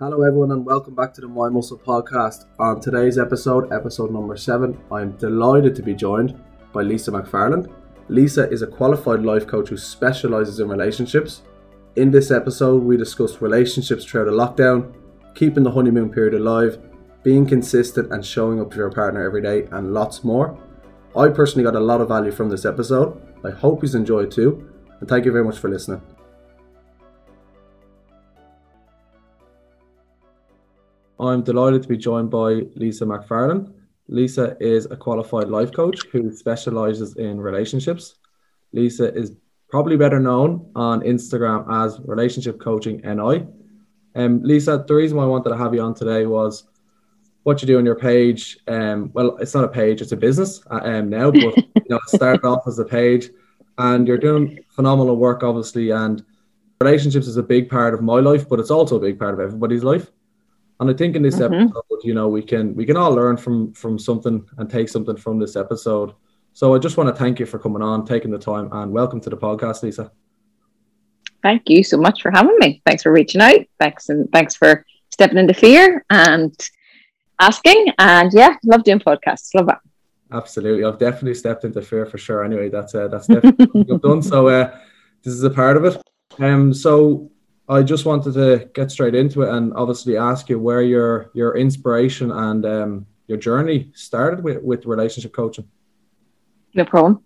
Hello, everyone, and welcome back to the Mind Muscle podcast. On today's episode, episode number seven, I'm delighted to be joined by Lisa McFarland. Lisa is a qualified life coach who specializes in relationships. In this episode, we discuss relationships throughout the lockdown, keeping the honeymoon period alive, being consistent and showing up for your partner every day, and lots more. I personally got a lot of value from this episode. I hope you enjoyed too, and thank you very much for listening. I'm delighted to be joined by Lisa McFarland. Lisa is a qualified life coach who specializes in relationships. Lisa is probably better known on Instagram as Relationship Coaching NI. Um, Lisa, the reason why I wanted to have you on today was what you do on your page. Um, well, it's not a page; it's a business uh, um, now. But you know, it started off as a page, and you're doing phenomenal work, obviously. And relationships is a big part of my life, but it's also a big part of everybody's life. And I think in this mm-hmm. episode, you know, we can we can all learn from from something and take something from this episode. So I just want to thank you for coming on, taking the time, and welcome to the podcast, Lisa. Thank you so much for having me. Thanks for reaching out. Thanks and thanks for stepping into fear and asking. And yeah, love doing podcasts. Love that. Absolutely, I've definitely stepped into fear for sure. Anyway, that's uh, that's definitely done. So uh, this is a part of it. Um, so I just wanted to get straight into it and obviously ask you where your your inspiration and um, your journey started with, with relationship coaching. No problem.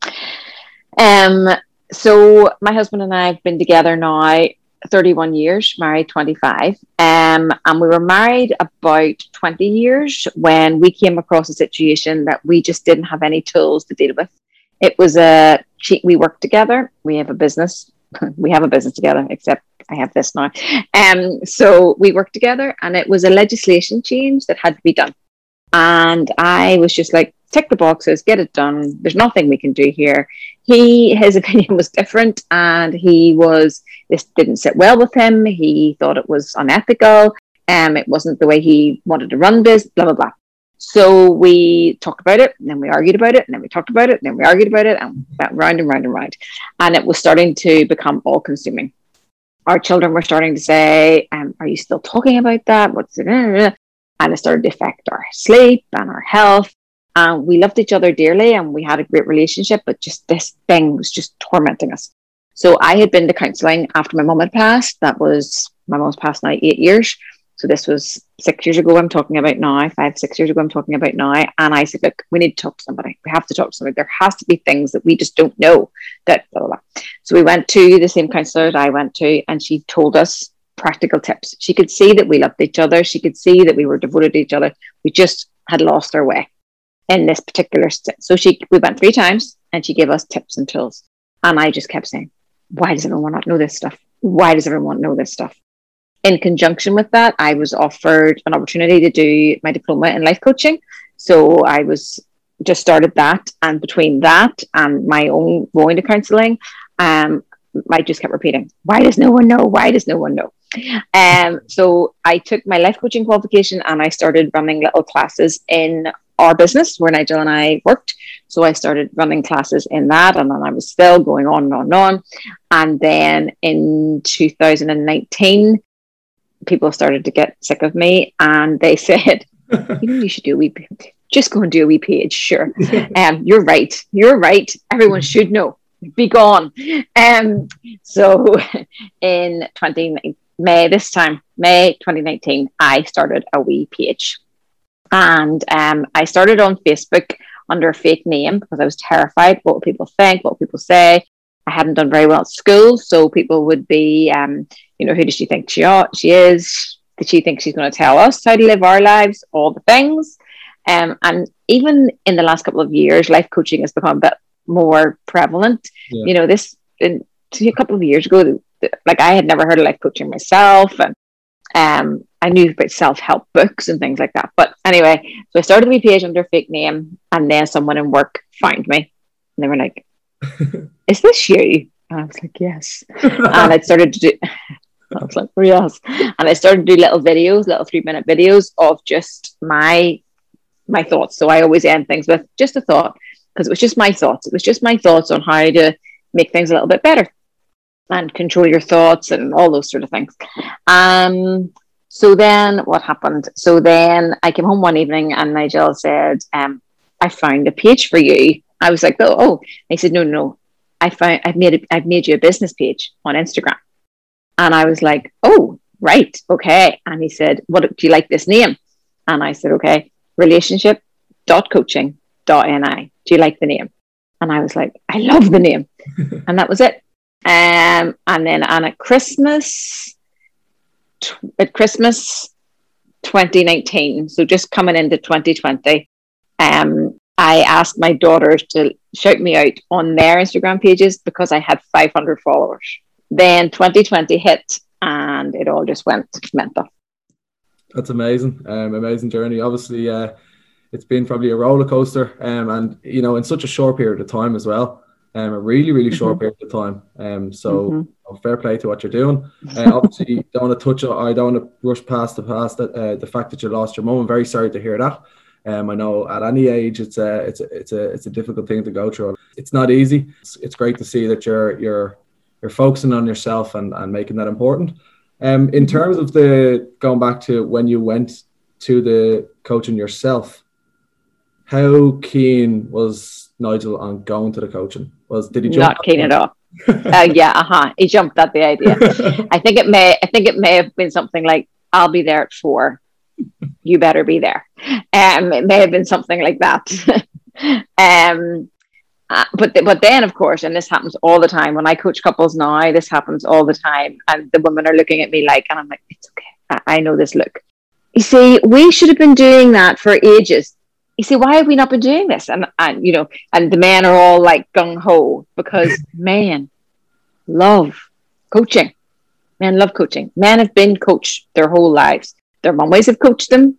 Um, so my husband and I have been together now 31 years, married 25. Um, and we were married about 20 years when we came across a situation that we just didn't have any tools to deal with. It was a we worked together. We have a business. we have a business together, except I have this now. Um, so we worked together, and it was a legislation change that had to be done. And I was just like, tick the boxes, get it done. There's nothing we can do here. He, his opinion was different, and he was this didn't sit well with him. He thought it was unethical. Um, it wasn't the way he wanted to run this. Blah blah blah. So we talked about it, and then we argued about it, and then we talked about it, and then we argued about it, and went round and round and round. And it was starting to become all consuming our children were starting to say, um, Are you still talking about that? What's it? And it started to affect our sleep and our health. And we loved each other dearly and we had a great relationship, but just this thing was just tormenting us. So I had been to counseling after my mum had passed. That was my mum's passed now eight years. So this was six years ago. I'm talking about now, five, six years ago. I'm talking about now. And I said, look, we need to talk to somebody. We have to talk to somebody. There has to be things that we just don't know. That blah, blah, blah. So we went to the same counselor that I went to, and she told us practical tips. She could see that we loved each other. She could see that we were devoted to each other. We just had lost our way in this particular. St- so she, we went three times, and she gave us tips and tools. And I just kept saying, why does everyone not know this stuff? Why does everyone know this stuff? In conjunction with that, I was offered an opportunity to do my diploma in life coaching. So I was just started that, and between that and my own going to counselling, um, I just kept repeating, "Why does no one know? Why does no one know?" Um, so I took my life coaching qualification and I started running little classes in our business where Nigel and I worked. So I started running classes in that, and then I was still going on and on and on. And then in 2019, people started to get sick of me and they said, you know, you should do a wee just go and do a wee page. Sure. Um, you're right. You're right. Everyone should know. Be gone. Um, so in 20 May this time, May 2019, I started a wee page. And um, I started on Facebook under a fake name because I was terrified. What will people think? What will people say? I hadn't done very well at school, so people would be, um, you know, who does she think she are, she is? Did she think she's going to tell us how to live our lives? All the things. Um, and even in the last couple of years, life coaching has become a bit more prevalent. Yeah. You know, this in, a couple of years ago, like I had never heard of life coaching myself, and um, I knew about self help books and things like that. But anyway, so I started the page under a fake name, and then someone in work found me, and they were like, is this you? And I was like, yes. and I started to do, I was like, yes. And I started to do little videos, little three minute videos of just my my thoughts. So I always end things with just a thought because it was just my thoughts. It was just my thoughts on how to make things a little bit better and control your thoughts and all those sort of things. Um, So then what happened? So then I came home one evening and Nigel said, um, I found a page for you. I was like, oh, oh. he said, no, no, no. I found I've made a, I've made you a business page on Instagram. And I was like, oh, right, okay. And he said, what do you like this name? And I said, okay, relationship dot coaching dot ni. Do you like the name? And I was like, I love the name. and that was it. Um, and then on at Christmas, t- at Christmas 2019, so just coming into 2020, um, I asked my daughters to shout me out on their Instagram pages because I had 500 followers. Then 2020 hit and it all just went mental. That's amazing. Um, amazing journey. Obviously, uh, it's been probably a roller coaster, um, and you know, in such a short period of time as well. Um, a really, really short mm-hmm. period of time. Um, so mm-hmm. fair play to what you're doing. Uh, obviously, don't want to touch. I don't want to rush past the past that uh, the fact that you lost your mom. I'm very sorry to hear that. Um, I know at any age it's a it's a it's a it's a difficult thing to go through. It's not easy. It's, it's great to see that you're you're you're focusing on yourself and, and making that important. Um, in terms of the going back to when you went to the coaching yourself, how keen was Nigel on going to the coaching? Was did he jump not keen at all? uh, yeah, uh huh. He jumped at the idea. I think it may. I think it may have been something like, "I'll be there at four. You better be there." Um, it may have been something like that. um, uh, but th- but then of course, and this happens all the time when I coach couples now. This happens all the time, and the women are looking at me like, and I'm like, it's okay. I, I know this look. You see, we should have been doing that for ages. You see, why have we not been doing this? And and you know, and the men are all like gung ho because men love coaching. Men love coaching. Men have been coached their whole lives. Their mummies have coached them.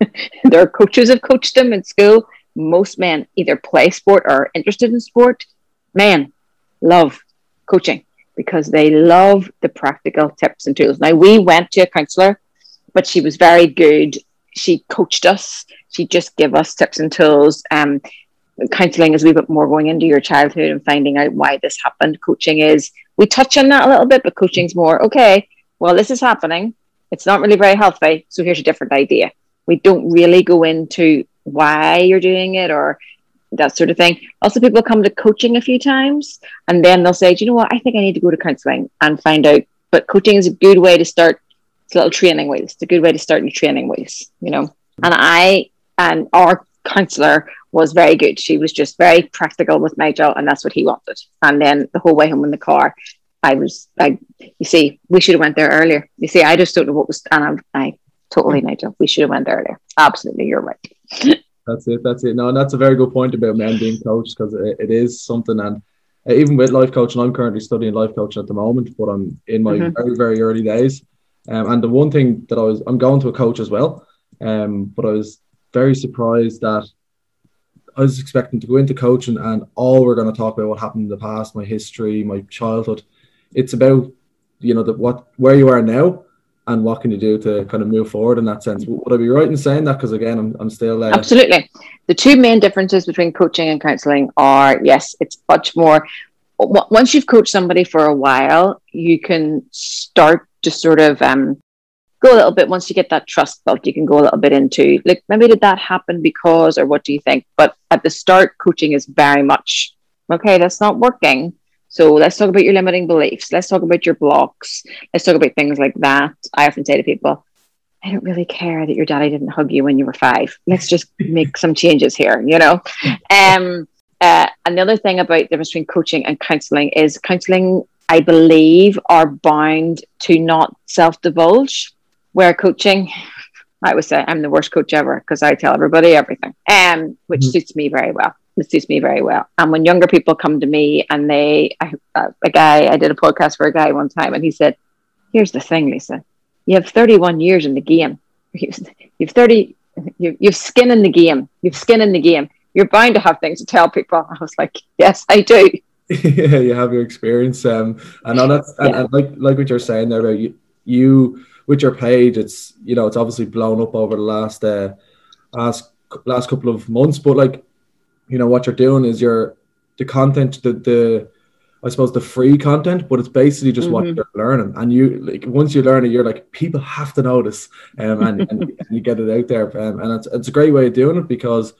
their coaches have coached them in school most men either play sport or are interested in sport, men love coaching because they love the practical tips and tools. Now, we went to a counselor, but she was very good. She coached us, she just gave us tips and tools. Um, counseling is a wee bit more going into your childhood and finding out why this happened. Coaching is, we touch on that a little bit, but coaching's more, okay, well, this is happening. It's not really very healthy. So here's a different idea. We don't really go into why you're doing it or that sort of thing. Also, people come to coaching a few times and then they'll say, Do you know what? I think I need to go to counseling and find out. But coaching is a good way to start. It's a little training wheels. It's a good way to start your training wheels, you know. And I and our counselor was very good. She was just very practical with Nigel, and that's what he wanted. And then the whole way home in the car, I was like, you see, we should have went there earlier. You see, I just don't know what was, and I, I totally, Nigel, we should have went there earlier. Absolutely, you're right. That's it. That's it. No, and that's a very good point about men being coached because it, it is something. And uh, even with life coaching, I'm currently studying life coaching at the moment, but I'm in my mm-hmm. very very early days. Um, and the one thing that I was, I'm going to a coach as well. Um, but I was very surprised that I was expecting to go into coaching and all we're going to talk about what happened in the past, my history, my childhood. It's about you know what where you are now and what can you do to kind of move forward in that sense? Would I be right in saying that? Because again, I'm, I'm still uh... absolutely. The two main differences between coaching and counseling are yes, it's much more. Once you've coached somebody for a while, you can start to sort of um, go a little bit. Once you get that trust built, you can go a little bit into like maybe did that happen because, or what do you think? But at the start, coaching is very much okay. That's not working so let's talk about your limiting beliefs. Let's talk about your blocks. Let's talk about things like that. I often say to people, I don't really care that your daddy didn't hug you when you were five. Let's just make some changes here, you know? Um, uh, another thing about the difference between coaching and counseling is counseling, I believe, are bound to not self divulge, where coaching, I would say I'm the worst coach ever because I tell everybody everything, um, which mm-hmm. suits me very well it suits me very well. And when younger people come to me and they, I, uh, a guy, I did a podcast for a guy one time and he said, Here's the thing, Lisa, you have 31 years in the game. You've 30, you, you've skin in the game. You've skin in the game. You're bound to have things to tell people. I was like, Yes, I do. yeah, you have your experience. Um, know that's, and, yeah. and like, like what you're saying there about you, you, with your page, it's, you know, it's obviously blown up over the last, uh, last, last couple of months, but like, you know what you're doing is you're the content the the I suppose the free content, but it's basically just mm-hmm. what you're learning. And you like once you learn it, you're like people have to notice, um, and, and you get it out there. Um, and it's it's a great way of doing it because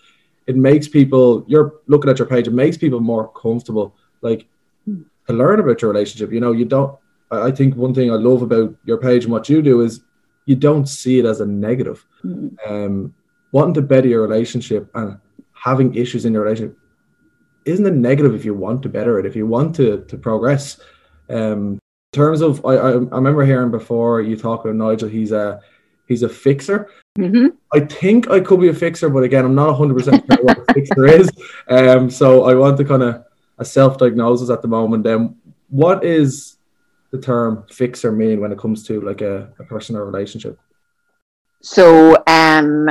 it makes people. You're looking at your page, it makes people more comfortable, like to learn about your relationship. You know, you don't. I think one thing I love about your page and what you do is you don't see it as a negative. Mm-hmm. Um, wanting to better your relationship and having issues in your relationship isn't a negative if you want to better it, if you want to to progress. Um, in terms of, I, I, I remember hearing before you talk about Nigel. He's a he's a fixer. Mm-hmm. I think I could be a fixer, but again, I'm not 100 percent sure what a fixer is. Um, so I want to kind of a self diagnosis at the moment. Um, what is the term fixer mean when it comes to like a, a personal relationship? So um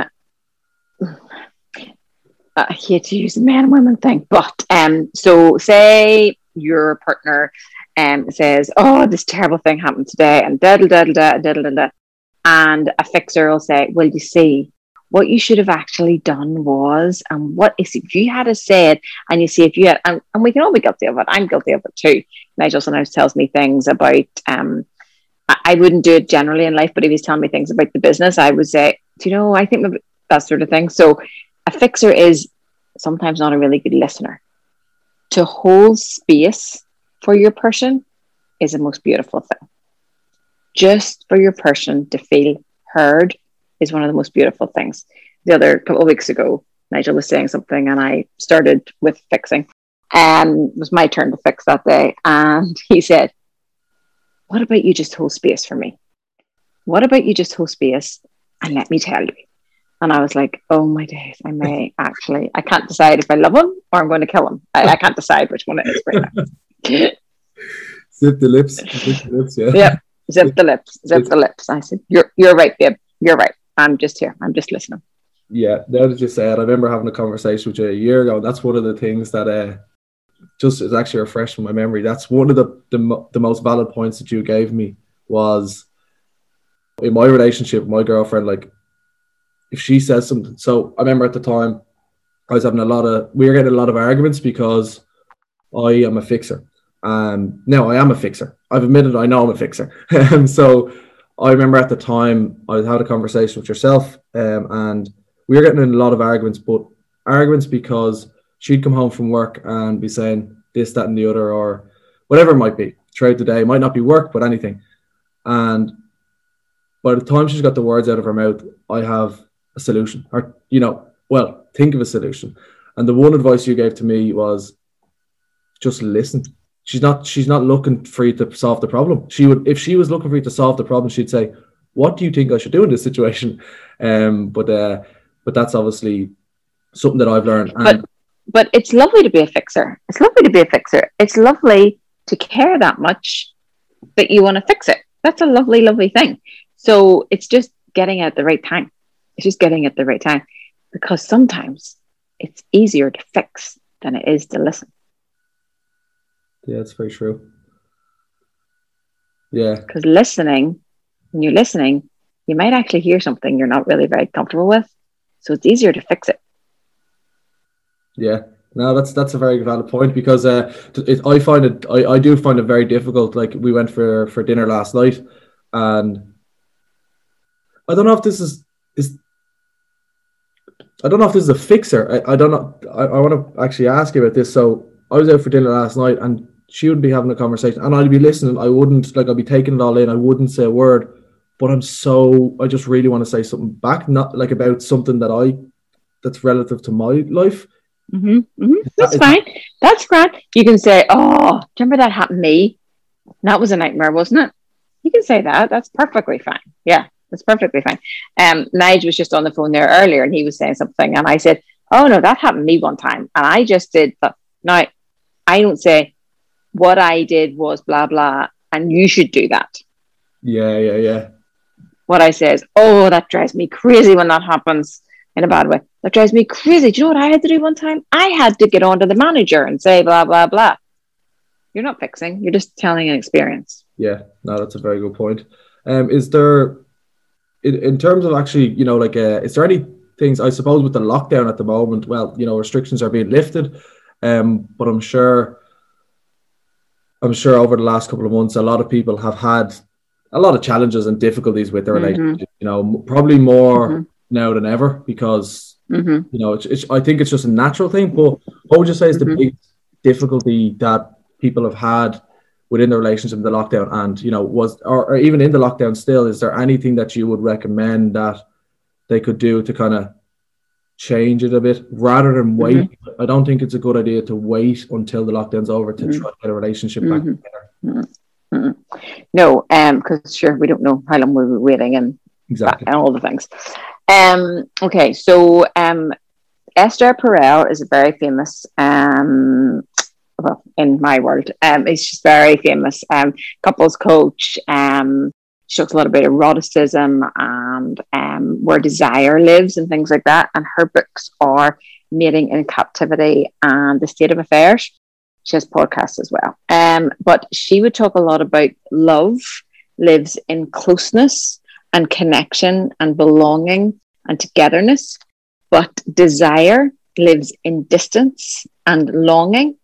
I hate to use the man and women thing, but um, so say your partner um says, "Oh, this terrible thing happened today," and da da da da da, and a fixer will say, "Well, you see, what you should have actually done was, and what is if you had a said, and you see if you had, and, and we can all be guilty of it. I'm guilty of it too. Nigel sometimes tells me things about um." I wouldn't do it generally in life, but if he's telling me things about the business, I would say, do you know, I think that sort of thing. So a fixer is sometimes not a really good listener. To hold space for your person is the most beautiful thing. Just for your person to feel heard is one of the most beautiful things. The other couple of weeks ago, Nigel was saying something, and I started with fixing. And it was my turn to fix that day. And he said, What about you just hold space for me? What about you just hold space and let me tell you? And I was like, oh my days, I may actually, I can't decide if I love him or I'm going to kill him. I, I can't decide which one it is right now. Zip the lips. Zip the lips, yeah. Yep. Zip the lips. Zip the lips. I said, you're, you're right, babe. You're right. I'm just here. I'm just listening. Yeah. That you say it, I remember having a conversation with you a year ago. That's one of the things that uh, just is actually refreshed in my memory. That's one of the, the, the most valid points that you gave me was in my relationship, my girlfriend, like if she says something. So I remember at the time I was having a lot of we were getting a lot of arguments because I am a fixer. And no, I am a fixer. I've admitted I know I'm a fixer. and so I remember at the time I had a conversation with yourself, um, and we were getting in a lot of arguments, but arguments because she'd come home from work and be saying this, that, and the other, or whatever it might be throughout the day. It might not be work, but anything. And by the time she's got the words out of her mouth, I have a solution or you know well think of a solution. And the one advice you gave to me was just listen. She's not she's not looking for you to solve the problem. She would if she was looking for you to solve the problem she'd say what do you think i should do in this situation? Um but uh but that's obviously something that i've learned and but but it's lovely to be a fixer. It's lovely to be a fixer. It's lovely to care that much that you want to fix it. That's a lovely lovely thing. So it's just getting at the right time it's just getting it the right time because sometimes it's easier to fix than it is to listen. Yeah, that's very true. Yeah. Because listening, when you're listening, you might actually hear something you're not really very comfortable with. So it's easier to fix it. Yeah. No, that's that's a very valid point because uh, it, I find it I, I do find it very difficult. Like we went for for dinner last night, and I don't know if this is is I don't know if this is a fixer. I, I don't know. I, I want to actually ask you about this. So I was out for dinner last night and she would be having a conversation and I'd be listening. I wouldn't like I'd be taking it all in. I wouldn't say a word, but I'm so I just really want to say something back, not like about something that I that's relative to my life. Mm-hmm, mm-hmm. That's that fine. That's great. You can say, "Oh, remember that happened to me? That was a nightmare, wasn't it?" You can say that. That's perfectly fine. Yeah. That's perfectly fine. Um, Nigel was just on the phone there earlier and he was saying something, and I said, Oh, no, that happened to me one time. And I just did that. Now, I don't say what I did was blah, blah, and you should do that. Yeah, yeah, yeah. What I say is, Oh, that drives me crazy when that happens in a bad way. That drives me crazy. Do you know what I had to do one time? I had to get on to the manager and say blah, blah, blah. You're not fixing, you're just telling an experience. Yeah, no, that's a very good point. Um, is there in, in terms of actually, you know, like, uh, is there any things I suppose with the lockdown at the moment? Well, you know, restrictions are being lifted, um, but I'm sure. I'm sure over the last couple of months, a lot of people have had a lot of challenges and difficulties with their Mhm. relationship. You know, probably more Mhm. now than ever because hmm you know, it's, it's I think it's just a natural thing. But what would you say is the Mhm. big difficulty that people have had within the relationship in the lockdown? And you know, was or, or even in the lockdown still, is there anything that you would recommend that they could do to kind of change it a bit rather than wait? I don't think it's a good idea to wait until the lockdown's over to Mhm. try to get a relationship back Mhm. together. No, um, because sure, we don't know how long we'll be waiting and Exactly. and all the things. Um, okay, so um, Esther Perel is a very famous, um, well, in my world, um, just very famous um, couples coach. Um, she talks a lot about eroticism and um, where desire lives and things like that. And her books are Mating in Captivity and The State of Affairs. She has podcasts as well. Um, but she would talk a lot about love lives in closeness and connection and belonging and togetherness. But desire lives in distance and longing.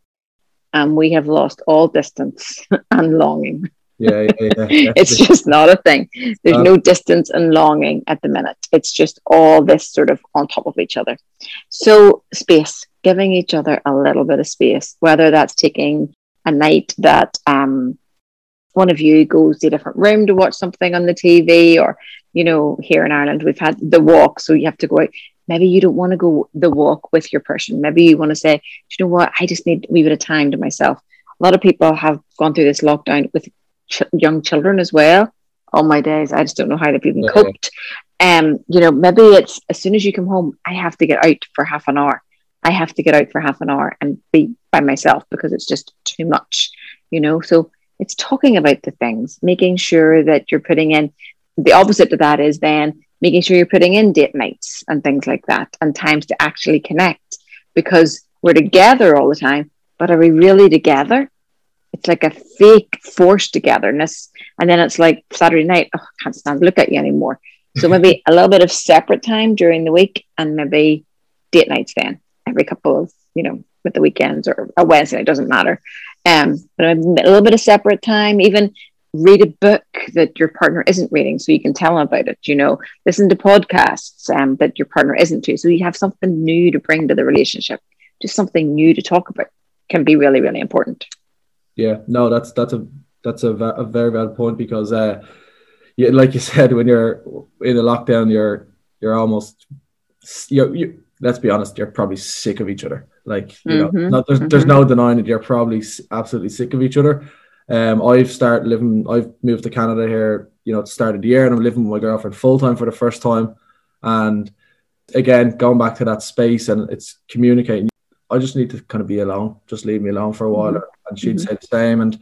And we have lost all distance and longing. Yeah, yeah, yeah. It's just not a thing. There's Uh, no distance and longing at the minute. It's just all this sort of on top of each other. So, space, giving each other a little bit of space, whether that's taking a night that um, one of you goes to a different room to watch something on the TV, or, you know, here in Ireland, we've had the walk. So, you have to go out. Maybe you don't want to go the walk with your person. Maybe you want to say, "Do you know what? I just need a wee bit of time to myself. A lot of people have gone through this lockdown with ch- young children as well. Oh my days, I just don't know how they've even Yeah. coped. Um, you know, maybe it's as soon as you come home, I have to get out for half an hour. I have to get out for half an hour and be by myself because it's just too much, you know. So it's talking about the things, making sure that you're putting in the opposite to that is then making sure you're putting in date nights and things like that and times to actually connect because we're together all the time, but are we really together? It's like a fake forced togetherness. And then it's like Saturday night, oh, I can't stand to look at you anymore. So maybe a little bit of separate time during the week and maybe date nights then every couple of, you know, with the weekends or a Wednesday, it doesn't matter. Um, but a little bit of separate time, even read a book that your partner isn't reading so you can tell them about it, you know, listen to podcasts um, that your partner isn't to. So you have something new to bring to the relationship, just something new to talk about can be really, really important. Yeah, no, that's that's a that's a, a very valid point because, uh, yeah, like you said, when you're in a lockdown, you're you're almost you you. Let's be honest, you're probably sick of each other. Like you know, Mhm, not, there's there's no denying it. You're probably absolutely sick of each other. Um, I've started living. I've moved to Canada here. You know, at the start of the year, and I'm living with my girlfriend full time for the first time. And again, going back to that space, and it's communicating. I just need to kind of be alone. Just leave me alone for a while, Mhm. and she'd Mhm. say the same. And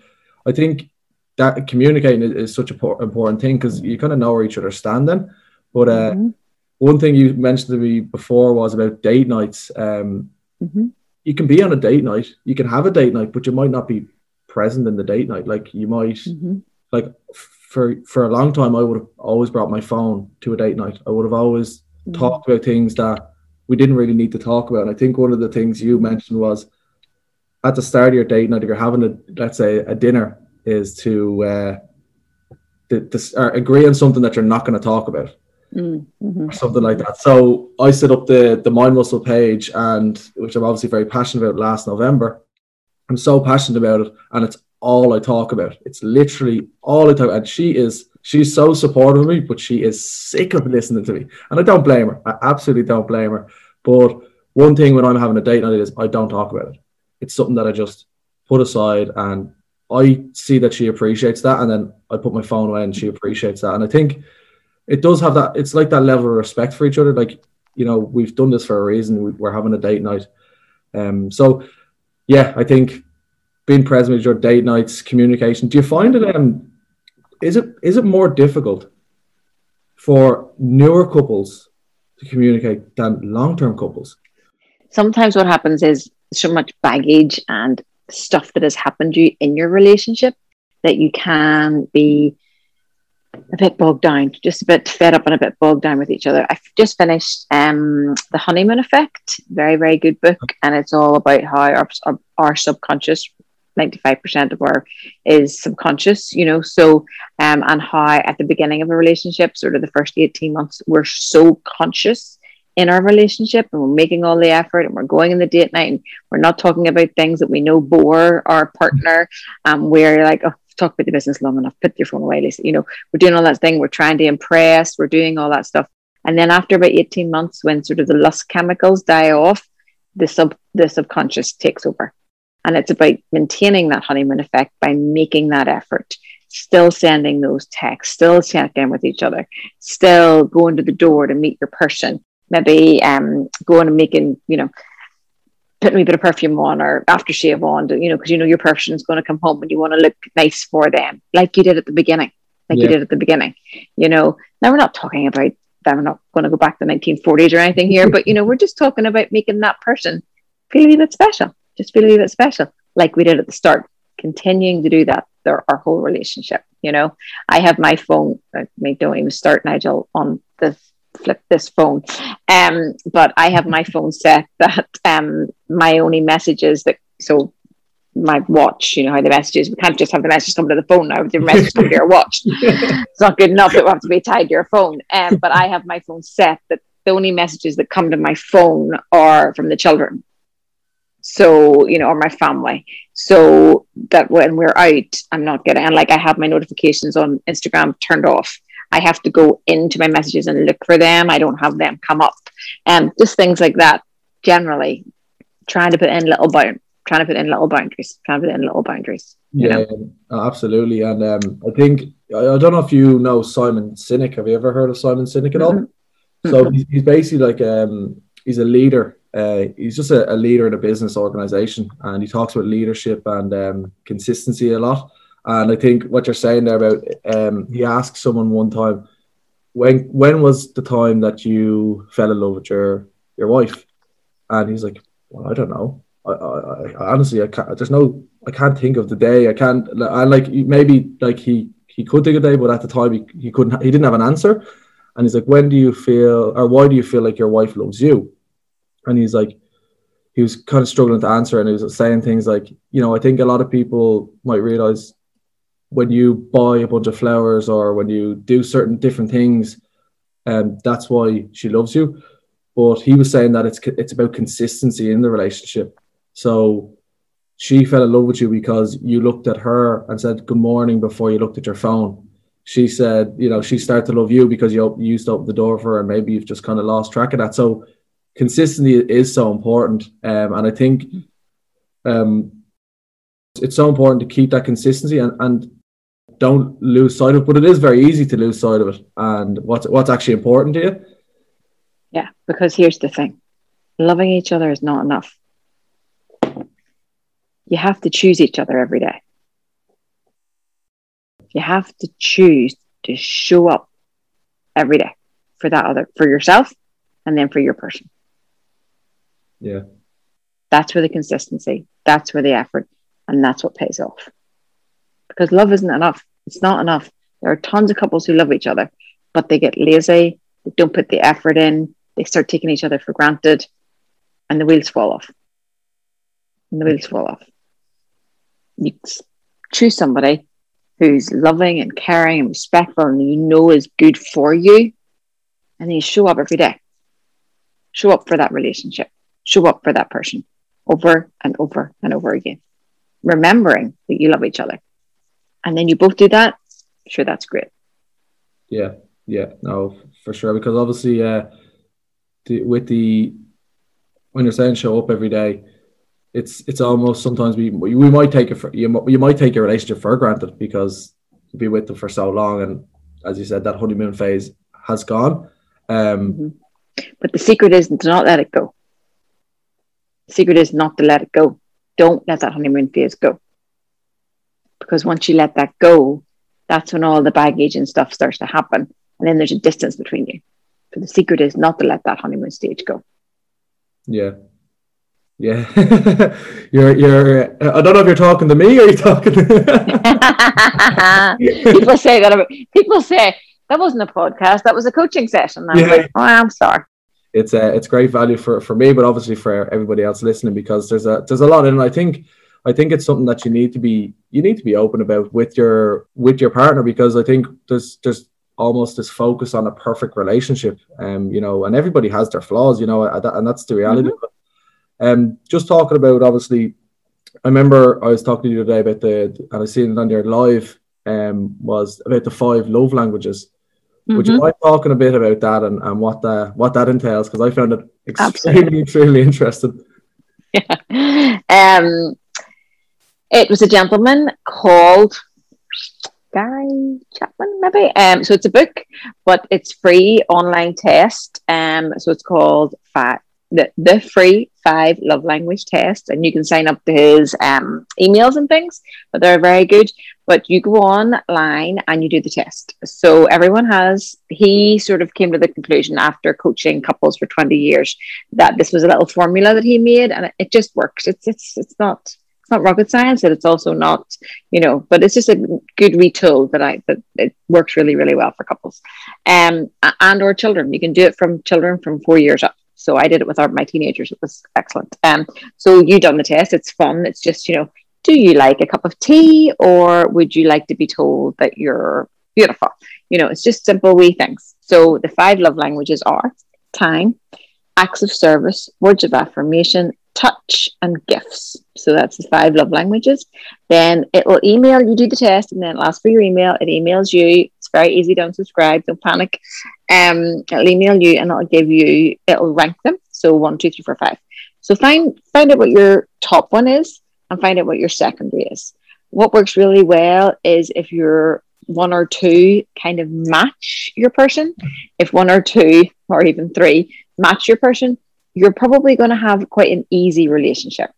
I think that communicating is, such an por- important thing because you kind of know where each other's standing. But uh, Mhm, one thing you mentioned to me before was about date nights. Um, mhm. you can be on a date night, you can have a date night, but you might not be present in the date night. Like you might, Mhm. like for for a long time, I would have always brought my phone to a date night. I would have always Mhm. talked about things that we didn't really need to talk about. And I think one of the things you mentioned was at the start of your date night, if you're having a let's say a dinner, is to uh, to, to or agree on something that you're not going to talk about Mm, mhm. or something like that. So I set up the the Mind Muscle page, and which I'm obviously very passionate about. Last November, I'm so passionate about it, and it's all I talk about. It's literally all I talk. And she is she's so supportive of me, but she is sick of listening to me, and I don't blame her. I absolutely don't blame her. But one thing when I'm having a date night is I don't talk about it. It's something that I just put aside, and I see that she appreciates that, and then I put my phone away, and she appreciates that, and I think it does have that it's like that level of respect for each other like you know we've done this for a reason we, we're having a date night um so yeah i think being present with your date nights communication do you find it um is it is it more difficult for newer couples to communicate than long-term couples? Sometimes what happens is so much baggage and stuff that has happened to you in your relationship that you can be a bit bogged down, just a bit fed up and a bit bogged down with each other. I've just finished um, The Honeymoon Effect, very, very good book. And it's all about how our, our, our subconscious 95% of our is subconscious, you know. So, um, and how at the beginning of a relationship, sort of the first 18 months, we're so conscious in our relationship and we're making all the effort and we're going in the date night and we're not talking about things that we know bore our partner. Um, we're like, oh, talk about the business long enough, put your phone away, Lisa. You know, we're doing all that thing, we're trying to impress, we're doing all that stuff. And then after about 18 months, when sort of the lust chemicals die off, the sub the subconscious takes over. And it's about maintaining that honeymoon effect by making that effort, still sending those texts, still checking with each other, still going to the door to meet your person, maybe um, going and making, you know, putting a bit of perfume on or aftershave on, you know, because you know your person is going to come home and you want to look nice for them, like you did at the beginning, like yeah. you did at the beginning. You know, now we're not talking about that. We're not going to go back to the 1940s or anything here, but you know, we're just talking about making that person feel a little bit special, just feel a little bit special, like we did at the start. Continuing to do that, their our whole relationship. You know, I have my phone. I don't even start Nigel on the flip this phone. Um, but I have my phone set that um, my only messages that so my watch, you know how the messages we can't just have the message come to the phone now, the message come to your watch. it's not good enough that we have to be tied to your phone. Um, but I have my phone set that the only messages that come to my phone are from the children. So, you know, or my family. So that when we're out, I'm not getting and like I have my notifications on Instagram turned off I have to go into my messages and look for them. I don't have them come up. And um, just things like that. Generally, trying to put in little bound, trying to put in little boundaries, trying to put in little boundaries. yeah, know? absolutely. And um, I think I, don't know if you know Simon Sinek. Have you ever heard of Simon Sinek at all? Mm-hmm. So he's, he's, basically like um, he's a leader. Uh, he's just a, a, leader in a business organization, and he talks about leadership and um, consistency a lot. And I think what you're saying there about um, he asked someone one time, when when was the time that you fell in love with your your wife? And he's like, well, I don't know. I, I, I honestly, I can't. There's no, I can't think of the day. I can't. I like maybe like he he could think of a day, but at the time he, he couldn't. He didn't have an answer. And he's like, when do you feel, or why do you feel like your wife loves you? And he's like, he was kind of struggling to answer, and he was saying things like, you know, I think a lot of people might realize when you buy a bunch of flowers or when you do certain different things, um, that's why she loves you. But he was saying that it's it's about consistency in the relationship. So she fell in love with you because you looked at her and said good morning before you looked at your phone. She said, you know, she started to love you because you, you used to open the door for her, and maybe you've just kind of lost track of that. So consistency is so important, um, and I think um, it's so important to keep that consistency and and don't lose sight of. But it is very easy to lose sight of it, and what's what's actually important to you. Yeah, because here's the thing: loving each other is not enough. You have to choose each other every day. You have to choose to show up every day for that other, for yourself, and then for your person. Yeah. That's where the consistency, that's where the effort, and that's what pays off. Because love isn't enough. It's not enough. There are tons of couples who love each other, but they get lazy, they don't put the effort in, they start taking each other for granted, and the wheels fall off. And the wheels fall off. You choose somebody who's loving and caring and respectful and you know is good for you, and then you show up every day. Show up for that relationship, show up for that person over and over and over again, remembering that you love each other and then you both do that, sure, that's great. Yeah, yeah, no, for sure. Because obviously, uh, the, with the when you're saying show up every day, it's it's almost sometimes we we might take it for you, you might take your relationship for granted because you be with them for so long, and as you said, that honeymoon phase has gone. Um, mm-hmm. But the secret is to not let it go. The secret is not to let it go. Don't let that honeymoon phase go because once you let that go, that's when all the baggage and stuff starts to happen. And then there's a distance between you. So the secret is not to let that honeymoon stage go. Yeah. Yeah. you're you're I don't know if you're talking to me or you're talking to people say that about, people say that wasn't a podcast, that was a coaching session. I'm yeah. like, oh, I'm sorry. It's uh, it's great value for, for me, but obviously for everybody else listening because there's a there's a lot in it. I think I think it's something that you need to be you need to be open about with your with your partner because I think there's there's almost this focus on a perfect relationship, um, you know, and everybody has their flaws, you know, and that's the reality. Mm-hmm. Um, just talking about obviously, I remember I was talking to you today about the, and I seen it on your live, um, was about the five love languages. Mm-hmm. Would you mm-hmm. mind talking a bit about that and, and what that what that entails? Because I found it extremely Absolutely. extremely interesting. Yeah. Um, it was a gentleman called Gary Chapman, maybe. Um, so it's a book, but it's free online test. Um, so it's called Five, the the free five love language test, and you can sign up to his um emails and things. But they're very good. But you go online and you do the test. So everyone has. He sort of came to the conclusion after coaching couples for twenty years that this was a little formula that he made, and it, it just works. It's it's it's not not rocket science and it's also not you know but it's just a good retool that i that it works really really well for couples. Um and or children. You can do it from children from four years up. So i did it with our, my teenagers. It was excellent. Um so you done the test. It's fun. It's just you know do you like a cup of tea or would you like to be told that you're beautiful? You know it's just simple wee things. So the five love languages are time acts of service words of affirmation touch and gifts. So that's the five love languages. Then it will email you do the test and then it'll ask for your email. It emails you. It's very easy. Don't subscribe. Don't panic. Um, it'll email you and it'll give you. It'll rank them. So one, two, three, four, five. So find find out what your top one is and find out what your secondary is. What works really well is if you're one or two kind of match your person. If one or two or even three match your person, you're probably going to have quite an easy relationship.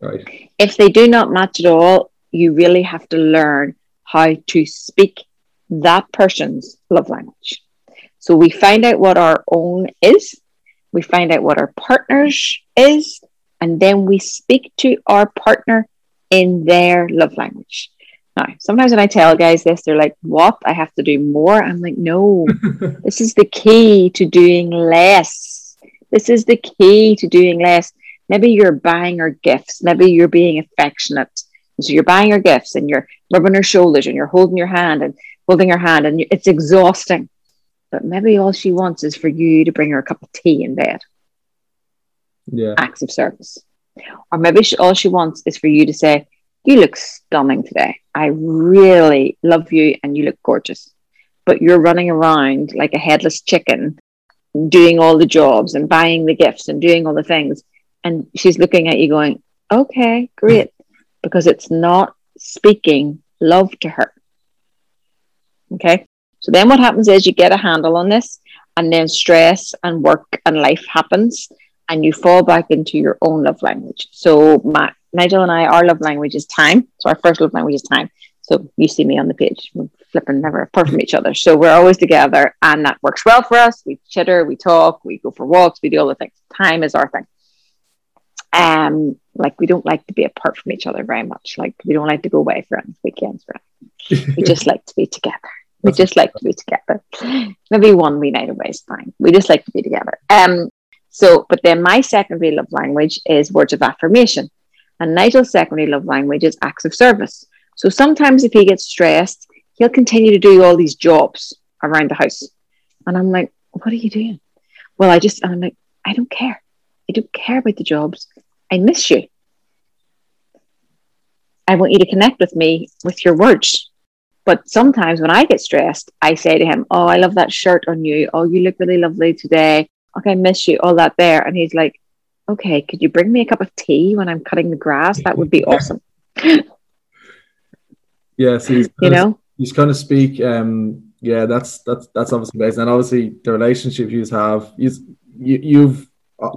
Right. If they do not match at all, you really have to learn how to speak that person's love language. So we find out what our own is, we find out what our partner's is, and then we speak to our partner in their love language. Now, sometimes when I tell guys this, they're like, What? I have to do more? I'm like, No, this is the key to doing less this is the key to doing less. Maybe you're buying her gifts. Maybe you're being affectionate. So you're buying her gifts and you're rubbing her shoulders and you're holding your hand and holding her hand and it's exhausting. But maybe all she wants is for you to bring her a cup of tea in bed. Yeah. Acts of service. Or maybe she, all she wants is for you to say, You look stunning today. I really love you and you look gorgeous. But you're running around like a headless chicken doing all the jobs and buying the gifts and doing all the things. And she's looking at you going, okay, great. Mm-hmm. Because it's not speaking love to her. Okay. So then what happens is you get a handle on this, and then stress and work and life happens, and you fall back into your own love language. So, my, Nigel and I, our love language is time. So, our first love language is time. So, you see me on the page flipping never apart from each other. So we're always together and that works well for us. We chitter, we talk, we go for walks, we do all the things. Time is our thing. Um, like we don't like to be apart from each other very much. Like we don't like to go away for any weekends. For we just like to be together. We just like to be together. Maybe one wee night away is fine. We just like to be together. Um, so, but then my secondary love language is words of affirmation, and Nigel's secondary love language is acts of service. So sometimes if he gets stressed, he'll continue to do all these jobs around the house. And I'm like, what are you doing? Well, I just, I'm like, I don't care. I don't care about the jobs. I miss you. I want you to connect with me with your words. But sometimes when I get stressed, I say to him, Oh, I love that shirt on you. Oh, you look really lovely today. Okay, I miss you, all that there. And he's like, Okay, could you bring me a cup of tea when I'm cutting the grass? That would be awesome. yes, he's you know, you kind of speak um yeah that's that's that's obviously based and obviously the relationship you have you, you've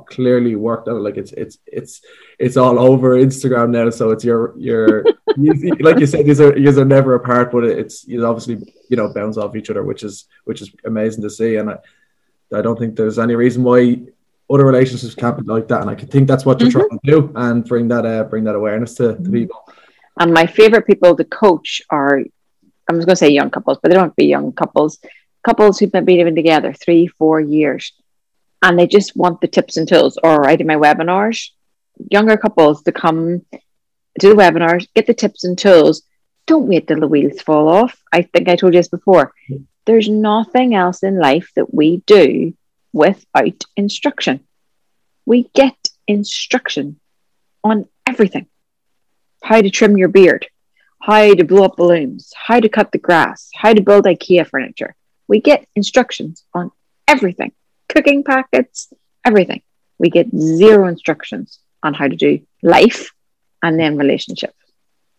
clearly worked out like it's it's it's it's all over instagram now so it's your your you, like you said these are these are never apart but it's you obviously you know bounce off each other which is which is amazing to see and i i don't think there's any reason why other relationships can't be like that and i think that's what you're mm-hmm. trying to do and bring that uh, bring that awareness to, to mm-hmm. people and my favorite people to coach are I'm just going to say young couples, but they don't have to be young couples. Couples who've been living together three, four years, and they just want the tips and tools. Or I do my webinars, younger couples to come do the webinars, get the tips and tools. Don't wait till the wheels fall off. I think I told you this before. There's nothing else in life that we do without instruction. We get instruction on everything how to trim your beard, how to blow up balloons, how to cut the grass, how to build IKEA furniture. We get instructions on everything cooking packets, everything. We get zero instructions on how to do life and then relationships.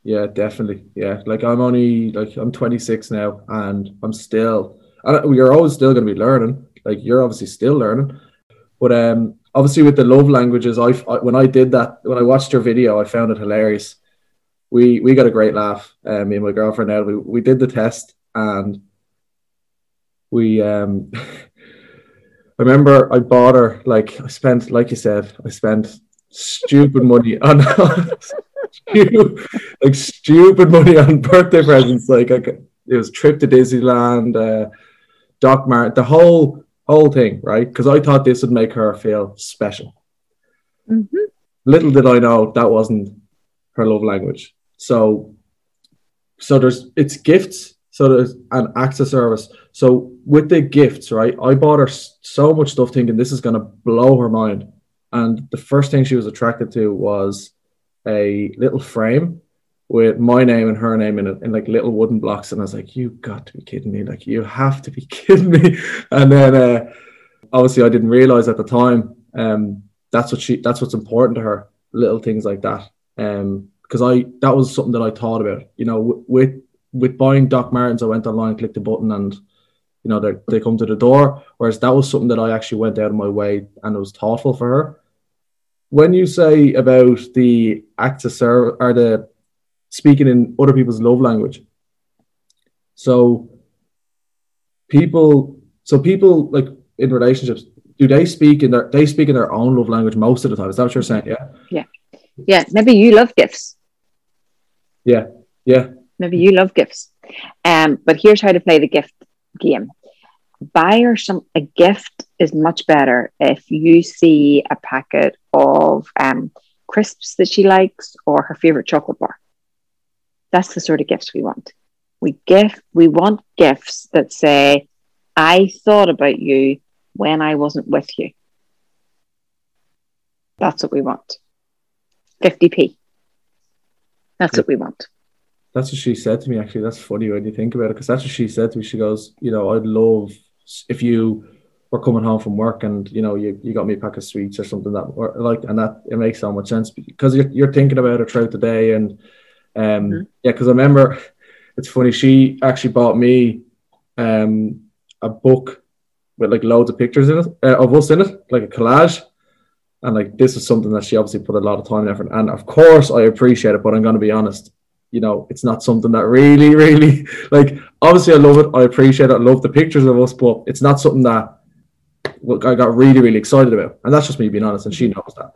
Yeah, definitely. Yeah, like I'm only like I'm 26 now, and I'm still, and are always still going to be learning. Like you're obviously still learning, but um, obviously with the love languages, I, I when I did that when I watched your video, I found it hilarious. We we got a great laugh. Um, me and my girlfriend now we we did the test and we um. I remember I bought her like I spent like you said I spent stupid money on like stupid money on birthday presents. Like I, it was trip to Disneyland, uh, Doc Mart, the whole whole thing, right? Because I thought this would make her feel special. Mm-hmm. Little did I know that wasn't her love language. So, so there's it's gifts. So there's an access service. So with the gifts, right? I bought her so much stuff, thinking this is gonna blow her mind. And the first thing she was attracted to was a little frame with my name and her name in it in like little wooden blocks. And I was like, you got to be kidding me. Like, you have to be kidding me. And then uh, obviously I didn't realize at the time um, that's what she that's what's important to her, little things like that. Um, because I that was something that I thought about. You know, with with buying Doc Martens, I went online, clicked the button, and you know they they come to the door. Whereas that was something that I actually went out of my way and it was thoughtful for her when you say about the acts of service or the speaking in other people's love language, so people, so people like in relationships, do they speak in their they speak in their own love language most of the time? Is that what you're saying? Yeah. Yeah. Yeah. Maybe you love gifts. Yeah. Yeah. Maybe you love gifts. Um, but here's how to play the gift game buy or some a gift is much better if you see a packet of um, crisps that she likes or her favorite chocolate bar. That's the sort of gifts we want. We gift we want gifts that say, I thought about you when I wasn't with you. That's what we want. 50p. That's what we want. That's what she said to me, actually. That's funny when you think about it, because that's what she said to me. She goes, You know, I'd love if you were coming home from work and you know you, you got me a pack of sweets or something that or like and that it makes so much sense because you're, you're thinking about it throughout the day and um mm-hmm. yeah because I remember it's funny she actually bought me um a book with like loads of pictures in it uh, of us in it like a collage and like this is something that she obviously put a lot of time and effort and of course I appreciate it but I'm going to be honest you know, it's not something that really, really like. Obviously, I love it. I appreciate it. I love the pictures of us, but it's not something that look, I got really, really excited about. And that's just me being honest, and she knows that.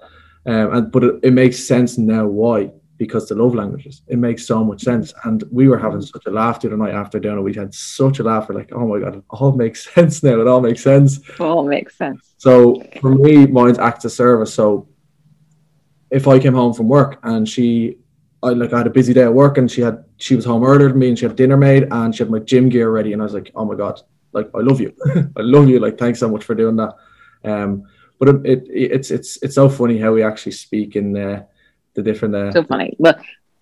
Um, and but it, it makes sense now why because the love languages. It makes so much sense. And we were having such a laugh the other night after dinner. We had such a laugh. We're like, oh my god, it all makes sense now. It all makes sense. All makes sense. So for me, mine's acts of service. So if I came home from work and she I like I had a busy day at work and she had she was home earlier than me and she had dinner made and she had my gym gear ready and I was like, oh my god, like I love you, I love you, like thanks so much for doing that. Um, but it, it it's it's it's so funny how we actually speak in the the different. Uh, so funny. Well,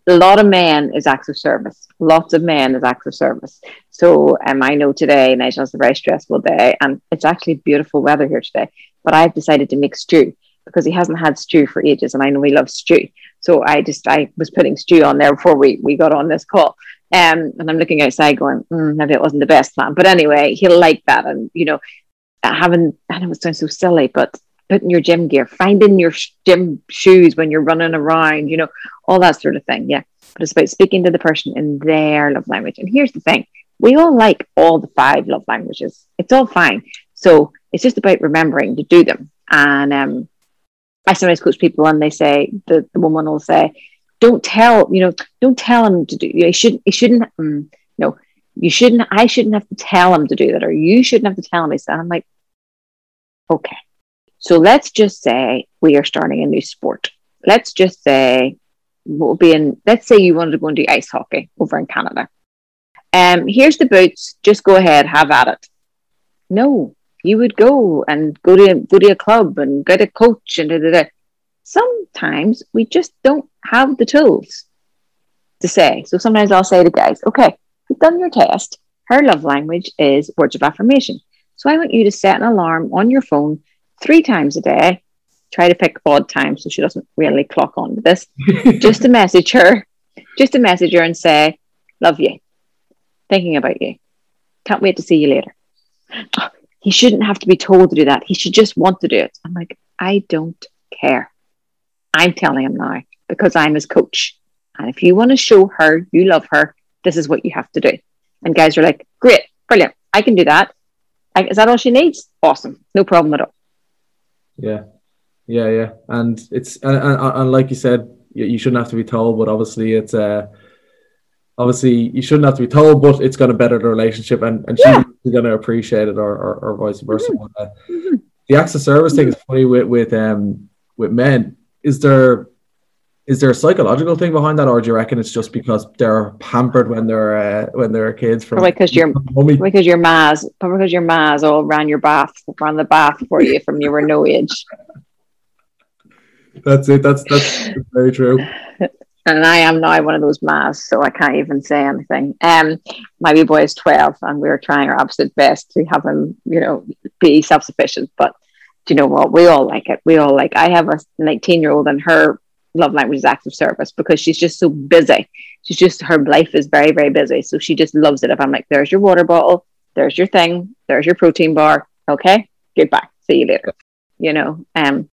a lot of men is acts of service. Lots of men is acts of service. So um, I know today Nigel is a very stressful day and it's actually beautiful weather here today. But I've decided to make stew because he hasn't had stew for ages and I know he loves stew. So I just I was putting stew on there before we we got on this call. Um, and I'm looking outside going, mm, maybe it wasn't the best plan. But anyway, he'll like that. And, you know, having, know it sounds so silly, but putting your gym gear, finding your gym shoes when you're running around, you know, all that sort of thing. Yeah. But it's about speaking to the person in their love language. And here's the thing we all like all the five love languages, it's all fine. So it's just about remembering to do them. And um, I sometimes coach people and they say the, the woman will say, "Don't tell you know, don't tell him to do. You, shouldn't. You shouldn't. Um, no, you shouldn't. I shouldn't have to tell him to do that, or you shouldn't have to tell him." And I'm like, okay. So let's just say we are starting a new sport. Let's just say we'll be in, let's say you wanted to go and do ice hockey over in Canada. Um, here's the boots, just go ahead, have at it. No, you would go and go to go to a club and get a coach and da, da, da. sometimes we just don't have the tools to say. So sometimes I'll say to guys, okay, you've done your test. Her love language is words of affirmation. So I want you to set an alarm on your phone three times a day. Try to pick odd times so she doesn't really clock on to this. just to message her, just to message her and say, love you, thinking about you. Can't wait to see you later. Oh, he shouldn't have to be told to do that. He should just want to do it. I'm like, I don't care. I'm telling him now because I'm his coach. And if you want to show her you love her, this is what you have to do. And guys are like, great, brilliant. I can do that. I, is that all she needs? Awesome. No problem at all. Yeah. Yeah. Yeah. And it's, and, and, and like you said, you, shouldn't have to be told, but obviously it's, uh, obviously you shouldn't have to be told, but it's going to better the relationship and, and yeah. she's going to appreciate it or, or, or vice versa. Mm-hmm. Uh, mm-hmm. The of service thing is funny with, with, um, with men. Is there, is there a psychological thing behind that, or do you reckon it's just because they're pampered when they're uh, when they're kids? From probably because your because your ma's probably because your ma's all ran your bath ran the bath for you from you were no age. That's it. That's that's very true. And I am now one of those ma's, so I can't even say anything. Um, my wee boy is twelve, and we are trying our absolute best to have him, you know, be self sufficient. But do you know what? We all like it. We all like. I have a nineteen year old, and her love language is acts of service because she's just so busy. She's just her life is very, very busy. So she just loves it. If I'm like, there's your water bottle, there's your thing, there's your protein bar. Okay, goodbye. See you later. You know, um,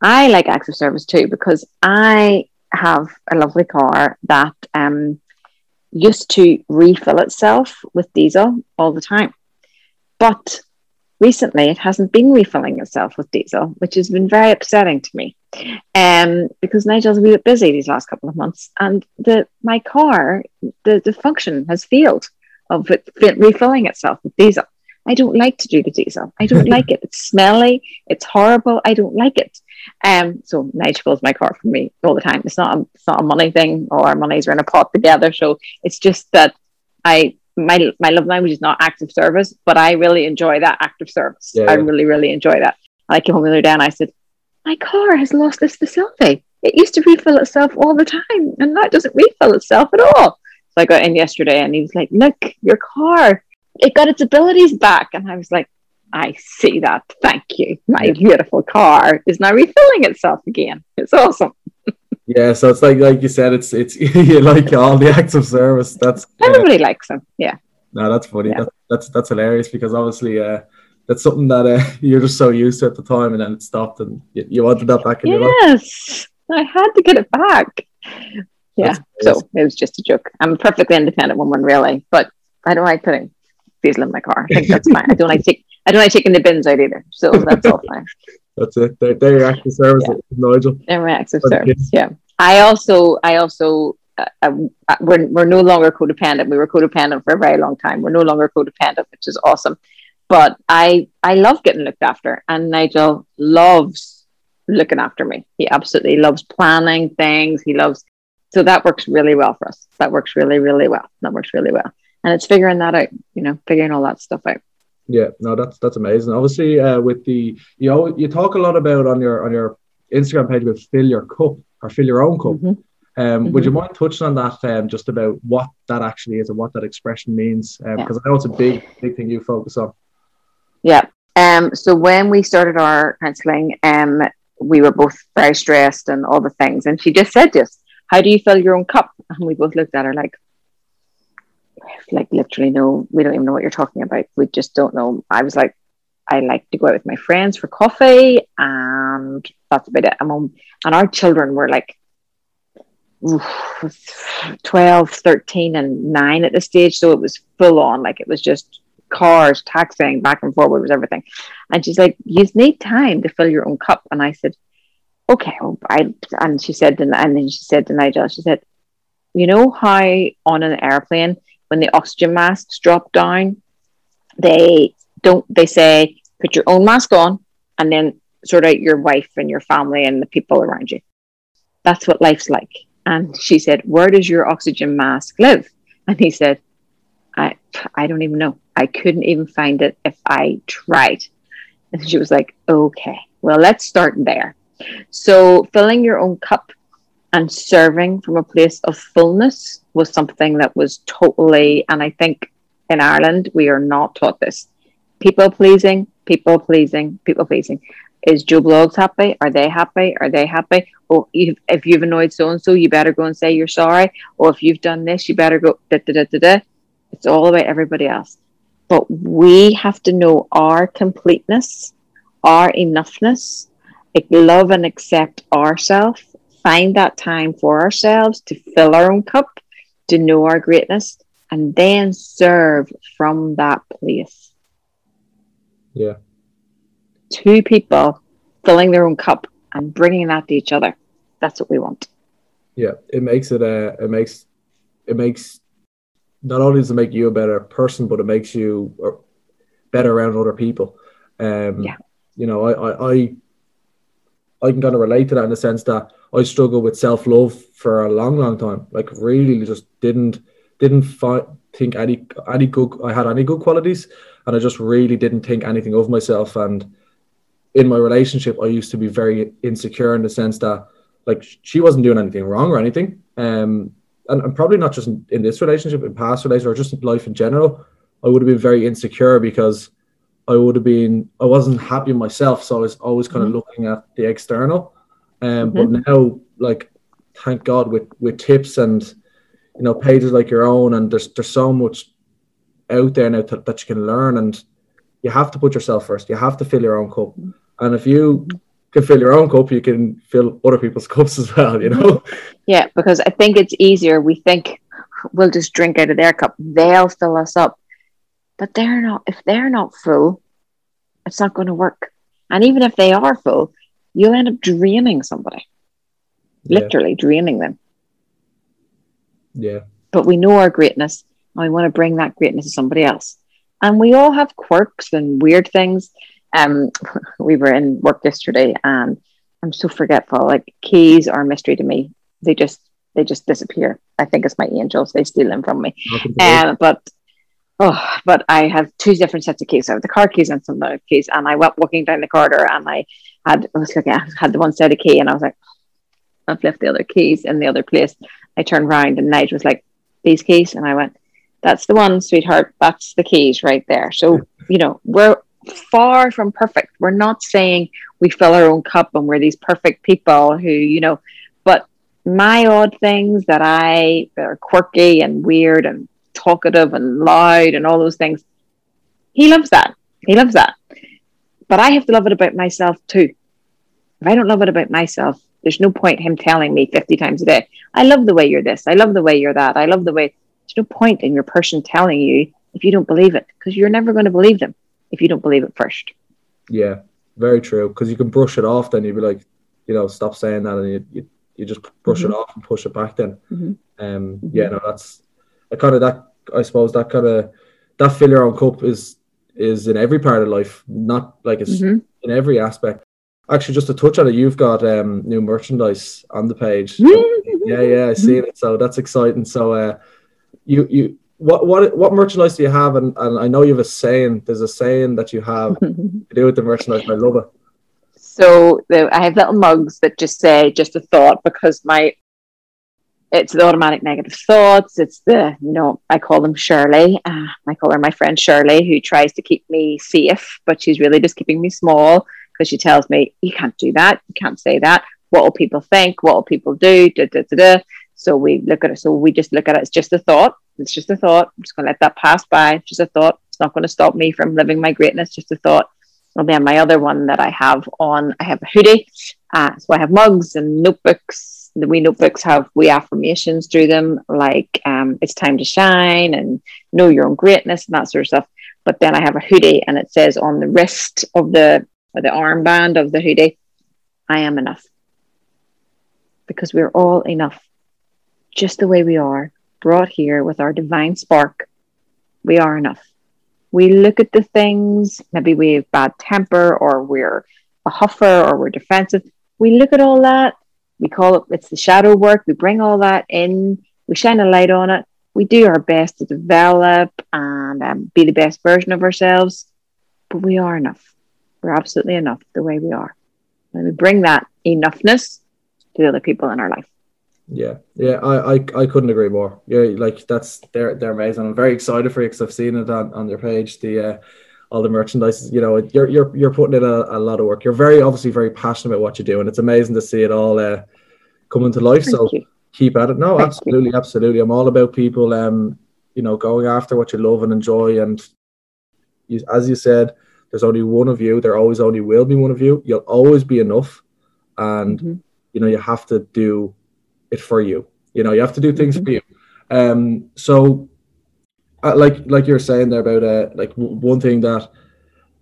I like acts of service too because I have a lovely car that um used to refill itself with diesel all the time. But recently it hasn't been refilling itself with diesel, which has been very upsetting to me. Um, because Nigel's a wee bit busy these last couple of months, and the my car, the, the function has failed of it refilling itself with diesel. I don't like to do the diesel. I don't like it. It's smelly. It's horrible. I don't like it. Um, so Nigel fills my car for me all the time. It's not a, it's not a money thing or our monies are in a pot together. So it's just that I my my love language is not acts of service, but I really enjoy that acts of service. Yeah, I really, really enjoy that. I came home the other day and I said, My car has lost its facility. It used to refill itself all the time, and now it doesn't refill itself at all. So I got in yesterday and he was like, Look, your car, it got its abilities back. And I was like, I see that. Thank you. My beautiful car is now refilling itself again. It's awesome. Yeah, so it's like like you said, it's it's you like all the acts of service. That's everybody likes them. Yeah. No, that's funny. Yeah. That, that's that's hilarious because obviously uh, that's something that uh, you're just so used to at the time, and then it stopped, and you, you wanted that back in yes, your life. Yes, I had to get it back. Yeah, so it was just a joke. I'm a perfectly independent woman, really, but I don't like putting diesel in my car. I think that's fine. I don't like take I don't like taking the bins out either, so that's all fine. That's it. They're, they're your acts of service, yeah. Nigel. They're my acts of service. Yeah. I also, I also, uh, uh, we're we're no longer codependent. We were codependent for a very long time. We're no longer codependent, which is awesome. But I, I love getting looked after, and Nigel loves looking after me. He absolutely loves planning things. He loves, so that works really well for us. That works really, really well. That works really well, and it's figuring that out. You know, figuring all that stuff out. Yeah, no, that's that's amazing. Obviously, uh, with the you know you talk a lot about on your on your Instagram page about fill your cup or fill your own cup. Mm-hmm. Um, mm-hmm. Would you mind touching on that um, just about what that actually is and what that expression means? Because um, yeah. I know it's a big big thing you focus on. Yeah. Um. So when we started our counselling, um, we were both very stressed and all the things, and she just said, "Just how do you fill your own cup?" And we both looked at her like, like literally no, we don't even know what you're talking about. We just don't know. I was like, I like to go out with my friends for coffee, and that's about it. I'm on, and our children were like 12, 13, and 9 at the stage. So it was full on. Like it was just cars, taxiing back and forward was everything. And she's like, You need time to fill your own cup. And I said, Okay. Well, I, and she said, and then she said to Nigel, she said, You know how on an airplane, when the oxygen masks drop down, they don't, they say, put your own mask on and then sort out your wife and your family and the people around you. That's what life's like. And she said, Where does your oxygen mask live? And he said, I, I don't even know. I couldn't even find it if I tried. And she was like, Okay, well, let's start there. So, filling your own cup and serving from a place of fullness was something that was totally, and I think in Ireland, we are not taught this. People pleasing, people pleasing, people pleasing. Is Joe Bloggs happy? Are they happy? Are they happy? Oh, you've, if you've annoyed so and so, you better go and say you're sorry. Or if you've done this, you better go. Da, da, da, da, da. It's all about everybody else. But we have to know our completeness, our enoughness, love and accept ourselves, find that time for ourselves to fill our own cup, to know our greatness, and then serve from that place. Yeah. Two people filling their own cup and bringing that to each other. That's what we want. Yeah, it makes it a. Uh, it makes it makes not only does it make you a better person, but it makes you better around other people. Um, yeah. You know, I, I, I, I can kind of relate to that in the sense that I struggled with self love for a long, long time. Like, really, just didn't didn't think any any good I had any good qualities, and I just really didn't think anything of myself. And in my relationship, I used to be very insecure in the sense that like she wasn't doing anything wrong or anything. Um, and, and probably not just in, in this relationship, in past relationships, or just in life in general, I would have been very insecure because I would have been I wasn't happy myself, so I was always kind of mm-hmm. looking at the external. Um, mm-hmm. but now, like, thank God, with with tips and you know pages like your own, and there's there's so much out there now that you can learn, and you have to put yourself first. You have to fill your own cup, mm-hmm. and if you can fill your own cup, you can fill other people's cups as well, you know? Yeah, because I think it's easier. We think we'll just drink out of their cup, they'll fill us up. But they're not, if they're not full, it's not going to work. And even if they are full, you'll end up draining somebody, yeah. literally draining them. Yeah. But we know our greatness and we want to bring that greatness to somebody else. And we all have quirks and weird things um, we were in work yesterday, and I'm so forgetful. Like keys are a mystery to me. They just they just disappear. I think it's my angels. They steal them from me. Um, but oh, but I have two different sets of keys. I have the car keys and some other keys. And I went walking down the corridor, and I had I was looking, I had the one set of key, and I was like, I've left the other keys in the other place. I turned around, and Nigel was like, "These keys," and I went, "That's the one, sweetheart. That's the keys right there." So you know, we're far from perfect. We're not saying we fill our own cup and we're these perfect people who, you know, but my odd things that I that are quirky and weird and talkative and loud and all those things, he loves that. He loves that. But I have to love it about myself too. If I don't love it about myself, there's no point him telling me 50 times a day, I love the way you're this. I love the way you're that. I love the way. There's no point in your person telling you if you don't believe it because you're never going to believe them if you don't believe it first. Yeah, very true. Because you can brush it off, then you'd be like, you know, stop saying that, and you you, you just brush mm-hmm. it off and push it back. Then, mm-hmm. um, mm-hmm. yeah, no, that's a kind of that. I suppose that kind of that fill your own cup is is in every part of life, not like it's mm-hmm. in every aspect. Actually, just to touch on it, you've got um, new merchandise on the page. yeah, yeah, I see it. So that's exciting. So, uh, you you what what what merchandise do you have? And, and I know you have a saying. There's a saying that you have to do with the merchandise. I love it. So the, I have little mugs that just say just a thought because my it's the automatic negative thoughts. It's the you know I call them Shirley. Uh, I call her my friend Shirley, who tries to keep me safe, but she's really just keeping me small because she tells me you can't do that, you can't say that. What will people think? What will people do? Da, da, da, da. So we look at it. So we just look at it. It's just a thought. It's just a thought. I'm just going to let that pass by. It's just a thought. It's not going to stop me from living my greatness. Just a thought. And then my other one that I have on, I have a hoodie. Uh, so I have mugs and notebooks. The wee notebooks have we affirmations through them, like um, it's time to shine and know your own greatness and that sort of stuff. But then I have a hoodie, and it says on the wrist of the the armband of the hoodie, "I am enough," because we're all enough just the way we are, brought here with our divine spark, we are enough. We look at the things, maybe we have bad temper or we're a huffer or we're defensive. We look at all that we call it it's the shadow work. We bring all that in, we shine a light on it. We do our best to develop and um, be the best version of ourselves, but we are enough. We're absolutely enough the way we are, and we bring that enoughness to the other people in our life. Yeah, yeah, I, I, I couldn't agree more. Yeah, like that's they're they're amazing. I'm very excited for you because I've seen it on, on their page. The uh, all the merchandise. You know, you're you're you're putting in a, a lot of work. You're very obviously very passionate about what you do, and it's amazing to see it all uh, coming to life. Thank so you. keep at it. No, Thank absolutely, you. absolutely. I'm all about people. Um, you know, going after what you love and enjoy, and you, as you said, there's only one of you. There always only will be one of you. You'll always be enough, and mm-hmm. you know you have to do it for you. You know, you have to do things mm-hmm. for you. Um, so uh, like like you're saying there about uh, like w- one thing that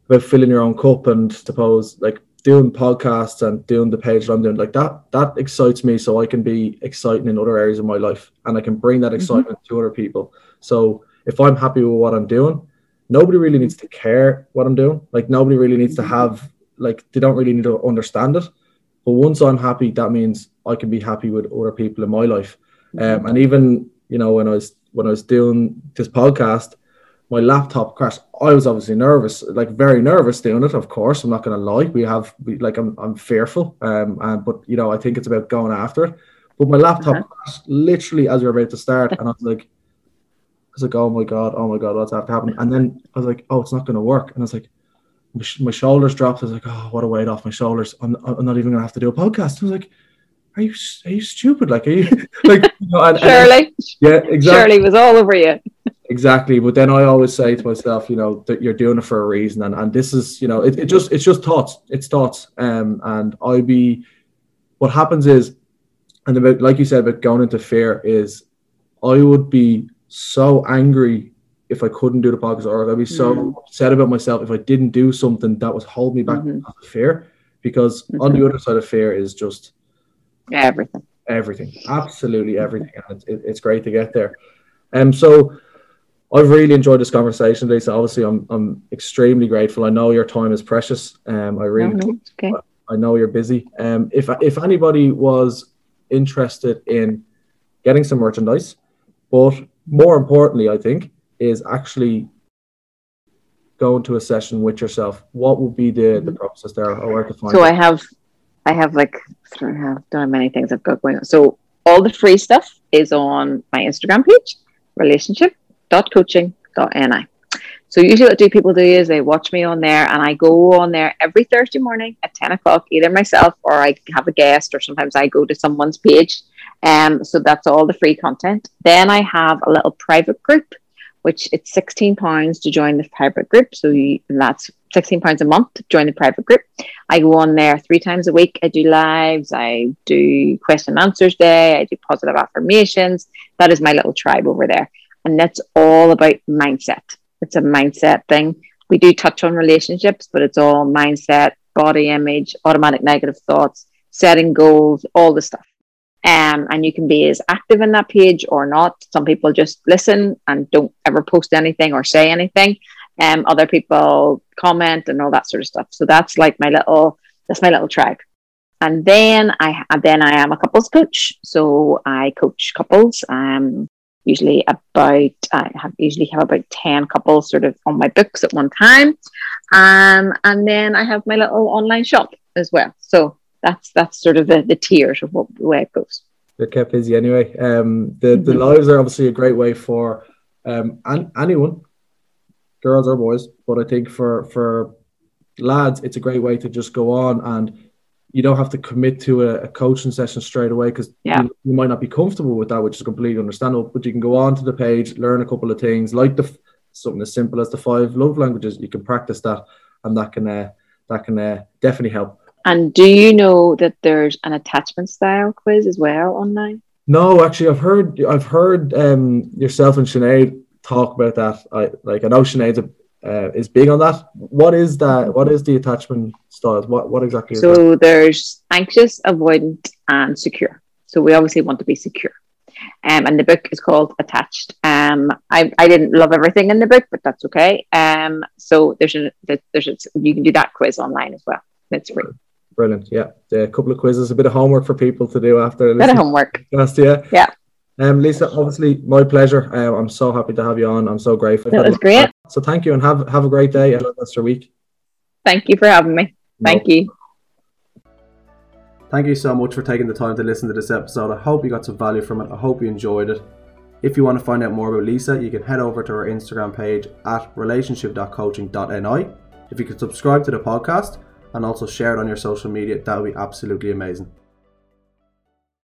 about filling your own cup and suppose like doing podcasts and doing the page that I'm doing like that that excites me so I can be exciting in other areas of my life and I can bring that mm-hmm. excitement mm-hmm. to other people. So if I'm happy with what I'm doing, nobody really needs to care what I'm doing. Like nobody really needs to mm-hmm. have like they don't really need to understand it. But once I'm happy, that means I can be happy with other people in my life. Mm-hmm. Um, and even you know when I was when I was doing this podcast, my laptop crashed. I was obviously nervous, like very nervous doing it. Of course, I'm not going to lie. We have, we, like, I'm, I'm fearful. Um, and but you know, I think it's about going after it. But my laptop uh-huh. crashed literally as we were about to start, and I was like, I was like, oh my god, oh my god, what's happening? And then I was like, oh, it's not going to work. And I was like, my, shoulders dropped. I was like, oh, what a weight off my shoulders. I'm, I'm not even going to have to do a podcast. I was like, are you are you stupid? Like, are you like you know, and, Shirley? And, yeah, exactly. Shirley was all over you. exactly. But then I always say to myself, you know, that you're doing it for a reason, and and this is, you know, it, it just it's just thoughts. It's thoughts. Um, and I be, what happens is, and about like you said about going into fear is, I would be so angry if I couldn't do the podcast, or I'd be so mm. upset about myself if I didn't do something that was holding me back mm-hmm. fear. Because mm-hmm. on the other side of fear is just Everything. Everything. Absolutely everything. And it, it's great to get there. Um, so I've really enjoyed this conversation, Lisa. Obviously, I'm I'm extremely grateful. I know your time is precious. Um, I really, no, okay. I know you're busy. Um, if if anybody was interested in getting some merchandise, but more importantly, I think is actually going to a session with yourself. What would be the the mm-hmm. process there, or where to find? So it? I have I have like I don't have done many things I've got going on. So all the free stuff is on my Instagram page, relationship.coaching.ni. So usually what do people do is they watch me on there and I go on there every Thursday morning at 10 o'clock, either myself or I have a guest or sometimes I go to someone's page. Um, so that's all the free content. Then I have a little private group which it's 16 pounds to join the private group. So you, that's 16 pounds a month to join the private group. I go on there three times a week. I do lives, I do question answers day, I do positive affirmations. That is my little tribe over there. And that's all about mindset. It's a mindset thing. We do touch on relationships, but it's all mindset, body image, automatic negative thoughts, setting goals, all the stuff. Um, and you can be as active in that page or not. Some people just listen and don't ever post anything or say anything. Um, other people comment and all that sort of stuff. So that's like my little that's my little tribe. And then I then I am a couples coach. So I coach couples. Um, usually about I have usually have about ten couples sort of on my books at one time. Um, and then I have my little online shop as well. So that's that's sort of the, the tiers of what the way it goes. They're kept busy anyway. Um, the mm-hmm. the lives are obviously a great way for um an, anyone, girls or boys, but I think for for lads, it's a great way to just go on and you don't have to commit to a, a coaching session straight away because yeah. you, you, might not be comfortable with that, which is completely understandable. But you can go on to the page, learn a couple of things, like the something as simple as the five love languages. You can practice that, and that can uh, that can uh, definitely help. And do you know that there's an attachment style quiz as well online? No, actually, I've heard I've heard um, yourself and Sinead talk about that. I like I know Sinead uh, is big on that. What is that? What is the attachment styles? What what exactly? Is So that? there's anxious, avoidant, and secure. So we obviously want to be secure. Um, and the book is called Attached. Um, I, I didn't love everything in the book, but that's okay. Um, so there's a, there's a, you can do that quiz online as well. It's free. Brilliant. Yeah, a couple of quizzes, a bit of homework for people to do after. A bit of homework. Just yeah. Yeah. Um, Lisa, obviously, my pleasure. Um, I'm so happy to have you on. I'm so grateful. That was great. So thank you, and have have a great day and rest your week. Thank you for having me. Thank no. you. Thank you so much for taking the time to listen to this episode. I hope you got some value from it. I hope you enjoyed it. If you want to find out more about Lisa, you can head over to her Instagram page at relationship.coaching.ni. If you could subscribe to the podcast and also share it on your social media, that would be absolutely amazing.